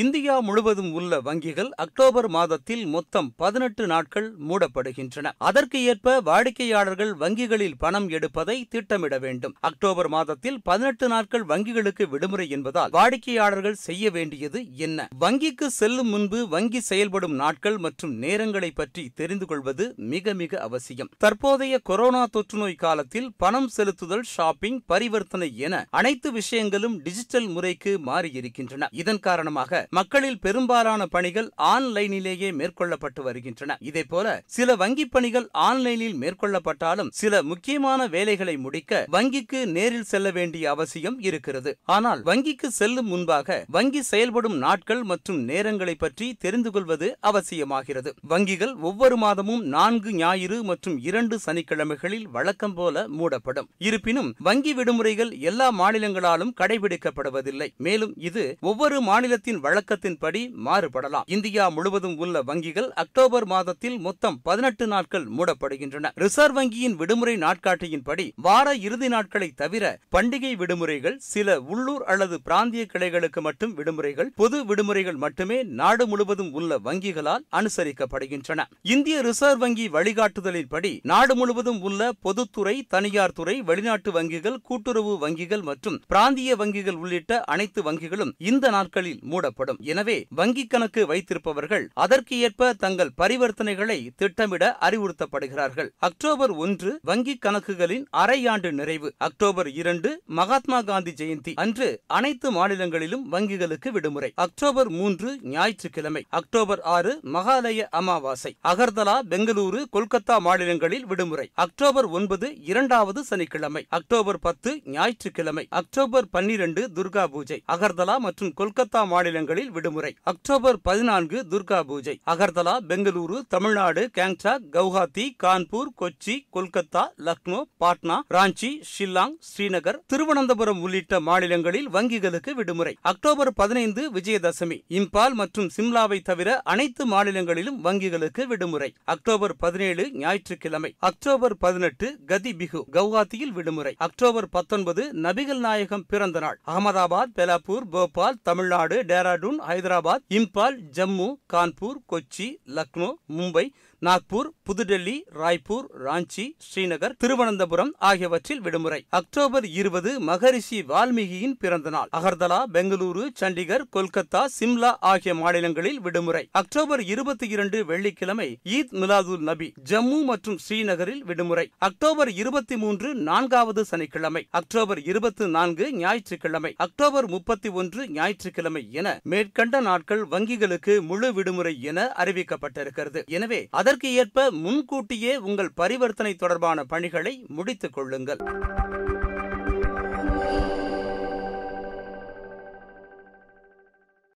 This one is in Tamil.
இந்தியா முழுவதும் உள்ள வங்கிகள் அக்டோபர் மாதத்தில் மொத்தம் பதினெட்டு நாட்கள் மூடப்படுகின்றன. அதற்கு ஏற்ப வாடிக்கையாளர்கள் வங்கிகளில் பணம் எடுப்பதை திட்டமிட வேண்டும். அக்டோபர் மாதத்தில் பதினெட்டு நாட்கள் வங்கிகளுக்கு விடுமுறை என்பதால் வாடிக்கையாளர்கள் செய்ய வேண்டியது என்ன? வங்கிக்கு செல்லும் முன்பு வங்கி செயல்படும் நாட்கள் மற்றும் நேரங்களை பற்றி தெரிந்து கொள்வது மிக மிக அவசியம். தற்போதைய கொரோனா தொற்றுநோய் காலத்தில் பணம் செலுத்துதல் ஷாப்பிங் பரிவர்த்தனை என அனைத்து விஷயங்களும் டிஜிட்டல் முறைக்கு மாறியிருக்கின்றன. இதன் காரணமாக மக்களில் பெரும்பாலான பணிகள் ஆன்லைனிலேயே மேற்கொள்ளப்பட்டு வருகின்றன. இதேபோல சில வங்கி பணிகள் ஆன்லைனில் மேற்கொள்ளப்பட்டாலும் சில முக்கியமான வேலைகளை முடிக்க வங்கிக்கு நேரில் செல்ல வேண்டிய அவசியம் இருக்கிறது. ஆனால் வங்கிக்கு செல்லும் முன்பாக வங்கி செயல்படும் நாட்கள் மற்றும் நேரங்களை பற்றி தெரிந்து கொள்வது அவசியமாகிறது. வங்கிகள் ஒவ்வொரு மாதமும் நான்கு ஞாயிறு மற்றும் இரண்டு சனிக்கிழமைகளில் வழக்கம் போல மூடப்படும். இருப்பினும் வங்கி விடுமுறைகள் எல்லா மாநிலங்களாலும் கடைபிடிக்கப்படுவதில்லை. மேலும் இது ஒவ்வொரு மாநிலத்தின் வழக்கத்தின்படி மாறுபடலாம். இந்தியா முழுவதும் உள்ள வங்கிகள் அக்டோபர் மாதத்தில் மொத்தம் பதினெட்டு நாட்கள் மூடப்படுகின்றன. ரிசர்வ் வங்கியின் விடுமுறை நாட்காட்டியின்படி வார இறுதி நாட்களை தவிர பண்டிகை விடுமுறைகள் சில உள்ளூர் அல்லது பிராந்திய கிளைகளுக்கு மட்டும் விடுமுறைகள் பொது விடுமுறைகள் மட்டுமே நாடு முழுவதும் உள்ள வங்கிகளால் அனுசரிக்கப்படுகின்றன. இந்திய ரிசர்வ் வங்கி வழிகாட்டுதலின்படி நாடு முழுவதும் உள்ள பொதுத்துறை தனியார் துறை வெளிநாட்டு வங்கிகள் கூட்டுறவு வங்கிகள் மற்றும் பிராந்திய வங்கிகள் உள்ளிட்ட அனைத்து வங்கிகளும் இந்த நாட்களில் மூடப்படும். எனவே வங்கி கணக்கு வைத்திருப்பவர்கள் அதற்கு ஏற்ப தங்கள் பரிவர்த்தனைகளை திட்டமிட அறிவுறுத்தப்படுகிறார்கள். அக்டோபர் ஒன்று வங்கி கணக்குகளின் அரையாண்டு நிறைவு. அக்டோபர் இரண்டு மகாத்மா காந்தி ஜெயந்தி அன்று அனைத்து மாநிலங்களிலும் வங்கிகளுக்கு விடுமுறை. அக்டோபர் மூன்று ஞாயிற்றுக்கிழமை. அக்டோபர் ஆறு மகாலய அமாவாசை. அகர்தலா பெங்களூரு கொல்கத்தா மாநிலங்களில் விடுமுறை. அக்டோபர் ஒன்பது இரண்டாவது சனிக்கிழமை. அக்டோபர் பத்து ஞாயிற்றுக்கிழமை. அக்டோபர் பன்னிரண்டு துர்கா பூஜை. அகர்தலா மற்றும் கொல்கத்தா மாநிலங்கள் மாநிலங்களில் விடுமுறை. அக்டோபர் பதினான்கு துர்கா பூஜை. அகர்தலா பெங்களூரு தமிழ்நாடு கேங்டாக் கவுஹாத்தி கான்பூர் கொச்சி கொல்கத்தா லக்னோ பாட்னா ராஞ்சி ஷில்லாங் ஸ்ரீநகர் திருவனந்தபுரம் உள்ளிட்ட மாநிலங்களில் வங்கிகளுக்கு விடுமுறை. அக்டோபர் பதினைந்து விஜயதசமி. இம்பால் மற்றும் சிம்லாவை தவிர அனைத்து மாநிலங்களிலும் வங்கிகளுக்கு விடுமுறை. அக்டோபர் பதினேழு ஞாயிற்றுக்கிழமை. அக்டோபர் பதினெட்டு கதி பிகு கவுஹாத்தியில் விடுமுறை. அக்டோபர் பத்தொன்பது நபிகள் நாயகம் பிறந்த நாள் அகமதாபாத் பெலாப்பூர் போபால் தமிழ்நாடு டேராடூன் ஹைதராபாத் இம்பால் ஜம்மு கான்பூர் கொச்சி லக்னோ மும்பை நாக்பூர் புதுடெல்லி ராய்ப்பூர் ராஞ்சி ஸ்ரீநகர் திருவனந்தபுரம் ஆகியவற்றில் விடுமுறை. அக்டோபர் இருபது மகரிஷி வால்மீகியின் பிறந்த நாள் அகர்தலா பெங்களூரு சண்டிகர் கொல்கத்தா சிம்லா ஆகிய மாநிலங்களில் விடுமுறை. அக்டோபர் இருபத்தி இரண்டு வெள்ளிக்கிழமை ஈத் மிலாதுல் நபி ஜம்மு மற்றும் ஸ்ரீநகரில் விடுமுறை. அக்டோபர் இருபத்தி மூன்று நான்காவது சனிக்கிழமை. அக்டோபர் இருபத்தி நான்கு ஞாயிற்றுக்கிழமை. அக்டோபர் முப்பத்தி ஒன்று ஞாயிற்றுக்கிழமை என மேற்கண்ட நாட்கள் வங்கிகளுக்கு முழு விடுமுறை என அறிவிக்கப்பட்டிருக்கிறது. எனவே அதற்கு ஏற்ப முன்கூட்டியே உங்கள் பரிவர்த்தனை தொடர்பான பணிகளை முடித்துக் கொள்ளுங்கள்.